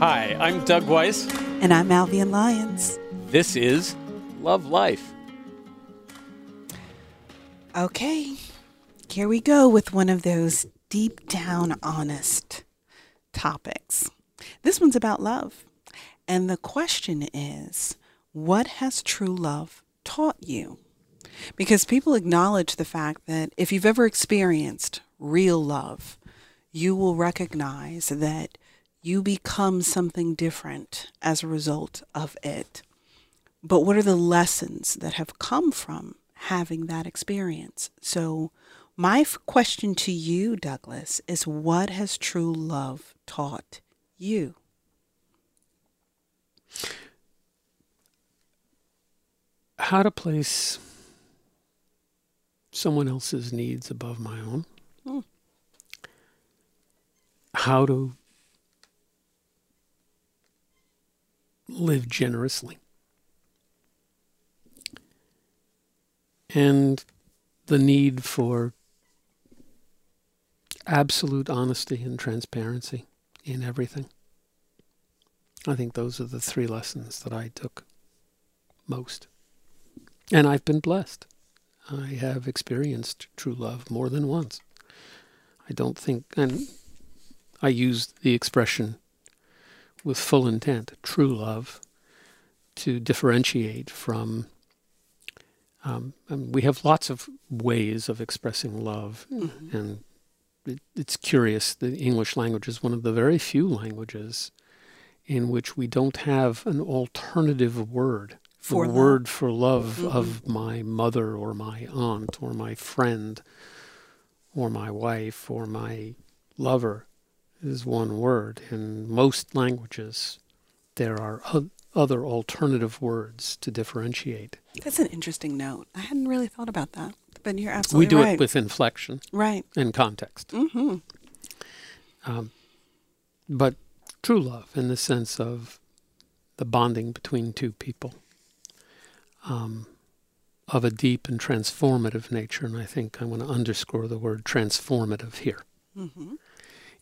Hi, I'm Doug Weiss. And I'm Alvian Lyons. This is Love Life. Okay, here we go with one of those deep down honest topics. This one's about love. And the question is what has true love taught you? Because people acknowledge the fact that if you've ever experienced real love, you will recognize that you become something different as a result of it. But what are the lessons that have come from having that experience? So, my question to you, Douglas, is what has true love taught you? How to place someone else's needs above my own. Hmm. How to live generously. And the need for absolute honesty and transparency in everything. I think those are the three lessons that I took most. And I've been blessed. I have experienced true love more than once. I don't think, and I use the expression with full intent, true love, to differentiate from. Um, we have lots of ways of expressing love, Mm-hmm. and it, it's curious. The English language is one of the very few languages in which we don't have an alternative word. For the love. word for love Mhm. of my mother or my aunt or my friend or my wife or my lover is one word. In most languages, there are o- other alternative words to differentiate. That's an interesting note. I hadn't really thought about that, but you're absolutely right. we do right. it with inflection right. and context. Mm-hmm. Um, but true love, in the sense of the bonding between two people, um, of a deep and transformative nature, and I think I want to underscore the word transformative here, Mm-hmm.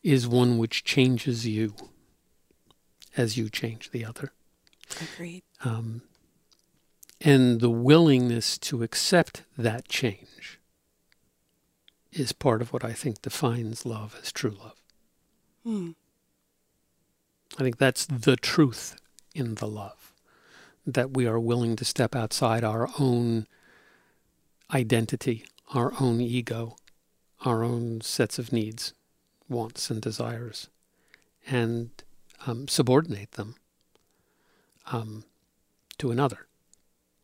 Is one which changes you as you change the other. Agreed. Um, and the willingness to accept that change is part of what I think defines love as true love. Hmm. I think that's the truth in the love that we are willing to step outside our own identity, our own ego, our own sets of needs, wants, and desires, and um, subordinate them um, to another.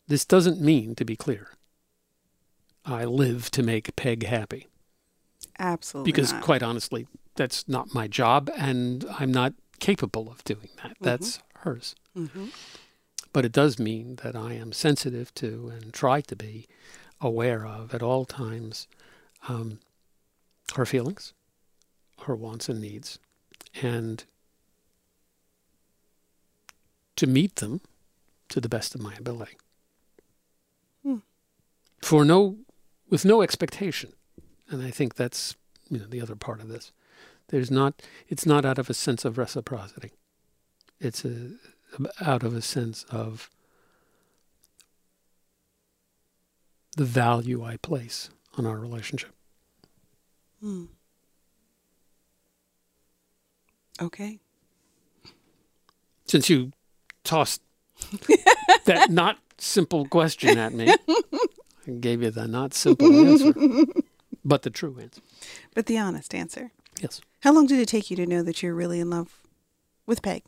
This doesn't mean, to be clear, I live to make Peg happy Absolutely. because not. quite honestly that's not my job and i'm not capable of doing that that's hers Mhm. but it does mean that i am sensitive to and try to be aware of at all times um, her feelings her wants and needs and to meet them to the best of my ability. Hmm. for no with no expectation. And i think that's you know the other part of this. There's not it's not out of a sense of reciprocity. It's a, out of a sense of the value i place on our relationship. Hmm. Okay. since you tossed that not simple question at me i gave you the not simple answer but the true answer But the honest answer. yes How long did it take you to know that you're really in love with Peg?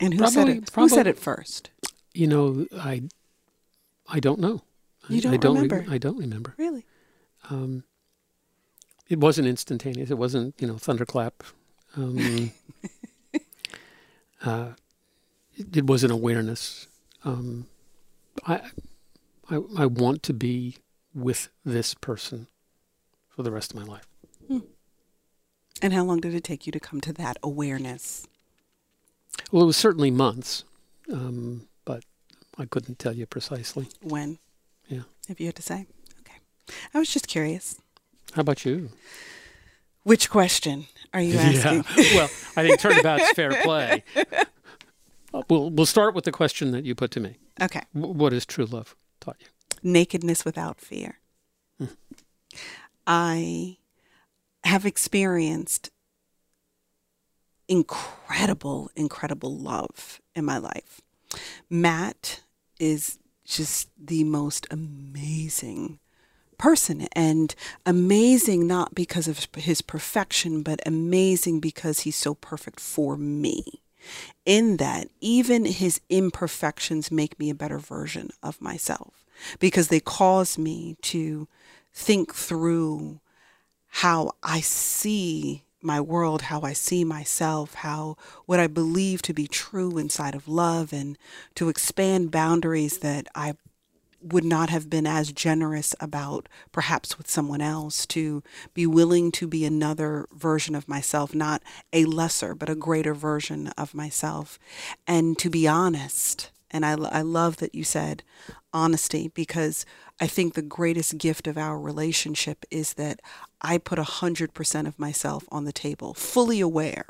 And who said Probably- it? Who said it first? you know i i don't know You I- I don't don't re- remember? i don't remember Really? um, it wasn't instantaneous. It wasn't, you know, thunderclap. Um, uh, it, it was an awareness. Um, I, I, I want to be with this person for the rest of my life. And how long did it take you to come to that awareness? Well, it was certainly months, um, but I couldn't tell you precisely. When? Yeah. If you had to say. Okay. I was just curious. How about you? Which question are you asking? Yeah. well, I think turnabout's fair play. Uh, We'll we'll start with the question that you put to me. Okay. W- What has true love taught you? nakedness without fear. I have experienced incredible, incredible love in my life. Matt is just the most amazing person and amazing not because of his perfection, but amazing because he's so perfect for me. In that, even his imperfections make me a better version of myself because they cause me to think through how I see my world, how I see myself, how what I believe to be true inside of love, and to expand boundaries that I would not have been as generous about perhaps with someone else to be willing to be another version of myself not a lesser but a greater version of myself. And to be honest and I, I love that you said honesty because I think the greatest gift of our relationship is that I put 100% of myself on the table, fully aware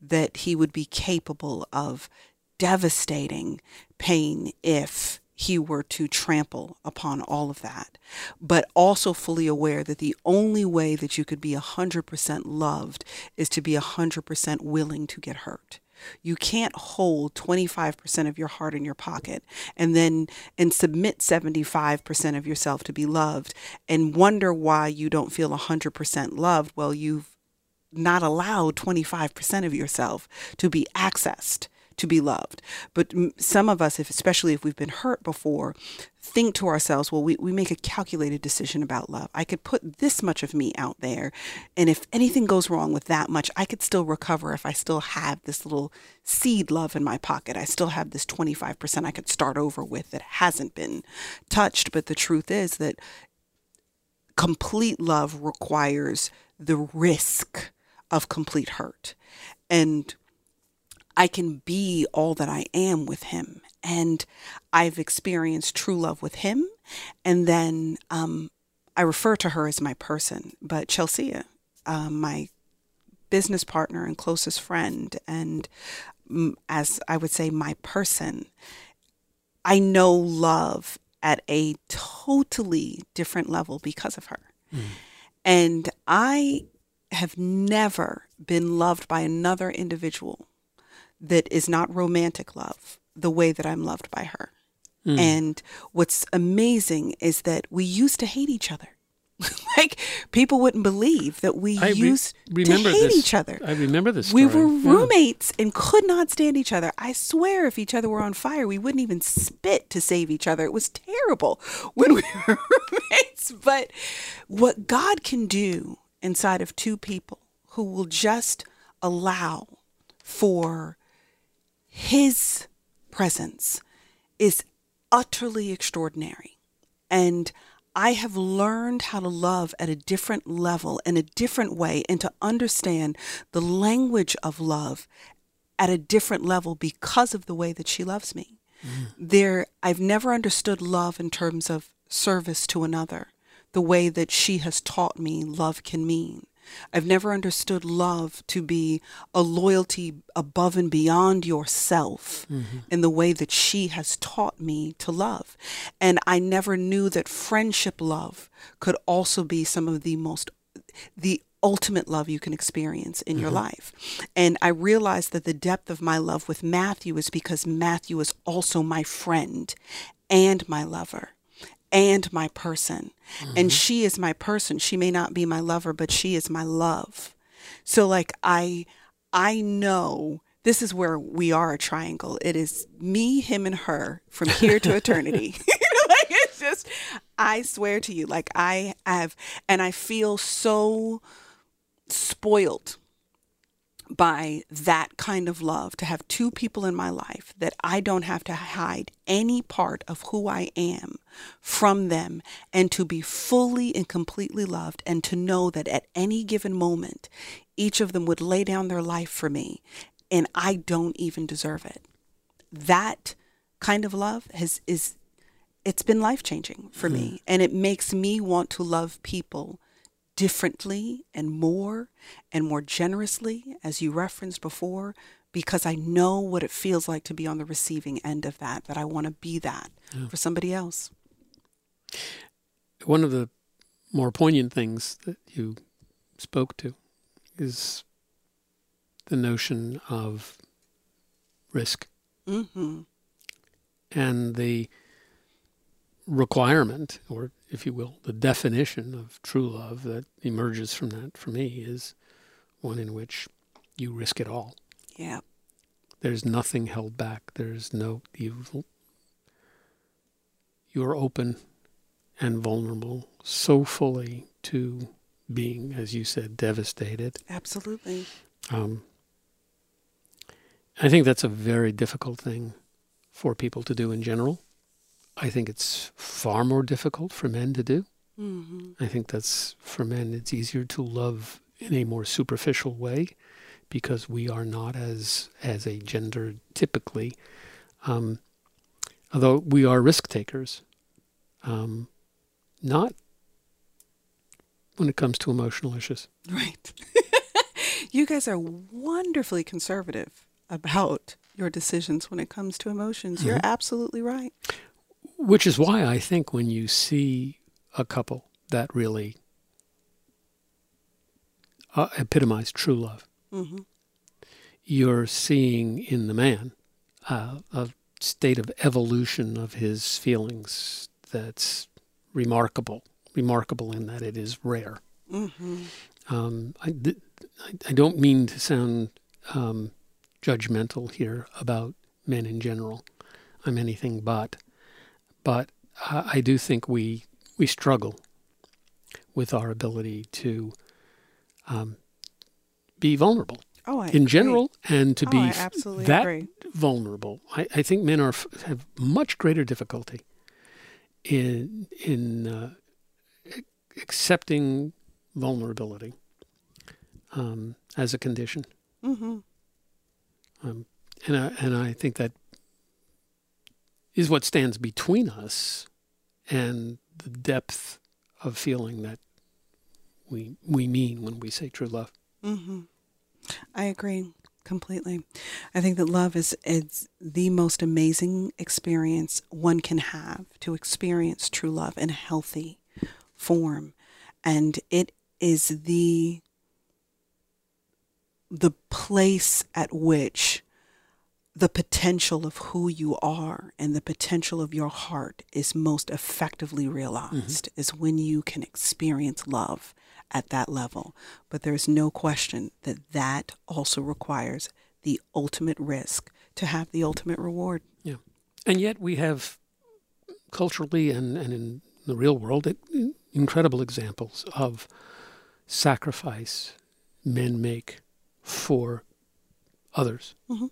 that he would be capable of devastating pain if he were to trample upon all of that, but also fully aware that the only way that you could be 100% loved is to be 100% willing to get hurt. You can't hold 25% of your heart in your pocket and then and submit 75% of yourself to be loved and wonder why you don't feel 100% loved. Well, you've not allowed 25% of yourself to be accessed to be loved. But some of us, if especially if we've been hurt before, think to ourselves, well, we, we make a calculated decision about love. I could put this much of me out there, and if anything goes wrong with that much, I could still recover if I still have this little seed love in my pocket. I still have this 25% I could start over with that hasn't been touched. But the truth is that complete love requires the risk of complete hurt. And I can be all that I am with him. And I've experienced true love with him. And then um, I refer to her as my person, but Chelsea, uh, my business partner and closest friend, and mm, as I would say, my person, I know love at a totally different level because of her. And I have never been loved by another individual that is not romantic love the way that I'm loved by her. Mm. And what's amazing is that we used to hate each other. like people wouldn't believe that we I re- used remember to hate this. each other. I remember this. We story. were Yeah. roommates and could not stand each other. I swear, if each other were on fire, we wouldn't even spit to save each other. It was terrible when we were roommates. But what God can do inside of two people who will just allow for His presence is utterly extraordinary. And I have learned how to love at a different level in a different way and to understand the language of love at a different level because of the way that she loves me. Mm-hmm. There I've never understood love in terms of service to another, the way that she has taught me love can mean. I've never understood love to be a loyalty above and beyond yourself mm-hmm. in the way that she has taught me to love. And I never knew that friendship love could also be some of the most, the ultimate love you can experience in your mm-hmm. life. And I realized that the depth of my love with Matthew is because Matthew is also my friend and my lover and my person. And mm-hmm. she is my person. She may not be my lover, but she is my love. So like I I know this is where we are a triangle. It is me, him, and her from here to eternity. like it's just I swear to you, like I have and I feel so spoiled by that kind of love to have two people in my life that I don't have to hide any part of who I am from them and to be fully and completely loved and to know that at any given moment each of them would lay down their life for me and I don't even deserve it. That kind of love has is it's been life changing for mm-hmm. me. And it makes me want to love people differently and more and more generously, as you referenced before, because I know what it feels like to be on the receiving end of that, that I want to be that for somebody else. One of the more poignant things that you spoke to is the notion of risk. Hmm and the requirement, or if you will, the definition of true love that emerges from that for me is one in which you risk it all. Yeah. There's nothing held back. There's no you. You're open and vulnerable so fully to being, as you said, devastated. Absolutely. Um, I think that's a very difficult thing for people to do in general. I think it's far more difficult for men to do. hmm I think that's for men, it's easier to love in a more superficial way because we are not as as a gender typically. Um, although we are risk takers, um, not when it comes to emotional issues. Right. you guys are wonderfully conservative about your decisions when it comes to emotions. You're absolutely right. Which is why I think when you see a couple that really uh, epitomize true love, hmm you're seeing in the man uh, a state of evolution of his feelings that's remarkable. Remarkable in that it is rare. hmm Um, I, th- I- I don't mean to sound um, judgmental here about men in general. I'm anything but. But I I do think we we struggle with our ability to um, be vulnerable Oh, I in agree. general and to oh, be I f- absolutely that agree. vulnerable. I, I think men are have much greater difficulty in in uh, accepting vulnerability um, as a condition, hmm um, and I, and I think that is what stands between us and the depth of feeling that we we mean when we say true love. hmm I agree completely. I think that love is is the most amazing experience one can have to experience true love in a healthy form, and it is the the place at which the potential of who you are and the potential of your heart is most effectively realized is when you can experience love at that level but there's no question that that also requires the ultimate risk to have the ultimate reward Yeah. And yet we have culturally and, and in the real world it, incredible examples of sacrifice men make for others, Mhm.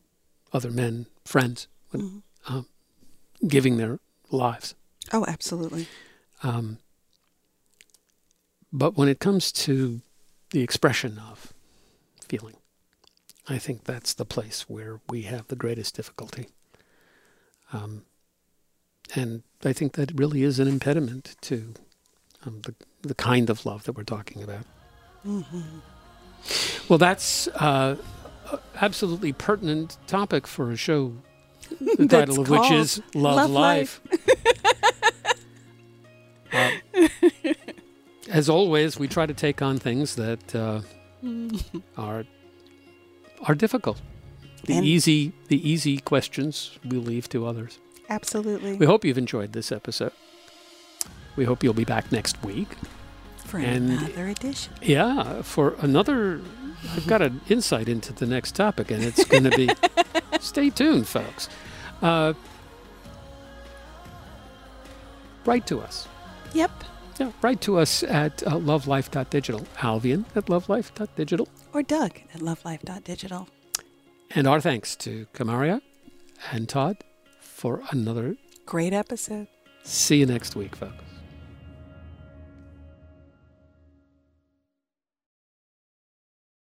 Other men, friends, when- Mhm. um, giving their lives. oh absolutely Um, but when it comes to the expression of feeling, I think that's the place where we have the greatest difficulty. Um, and I think that really is an impediment to um, the, the kind of love that we're talking about. hmm Well, that's uh, absolutely pertinent topic for a show, the title of which is Love, Love Life. Uh, as always, we try to take on things that uh, are are difficult. The And- easy the easy questions we leave to others. absolutely We hope you've enjoyed this episode. We hope you'll be back next week. for and- another edition Yeah, for another. I've got an insight into the next topic, and it's going to be. stay tuned, folks. Uh, write to us. yep Yeah, write to us at uh, lovelife.digital. Alvian at lovelife.digital. or doug at lovelife.digital And our thanks to Kamaria and Todd for another. great episode See you next week, folks.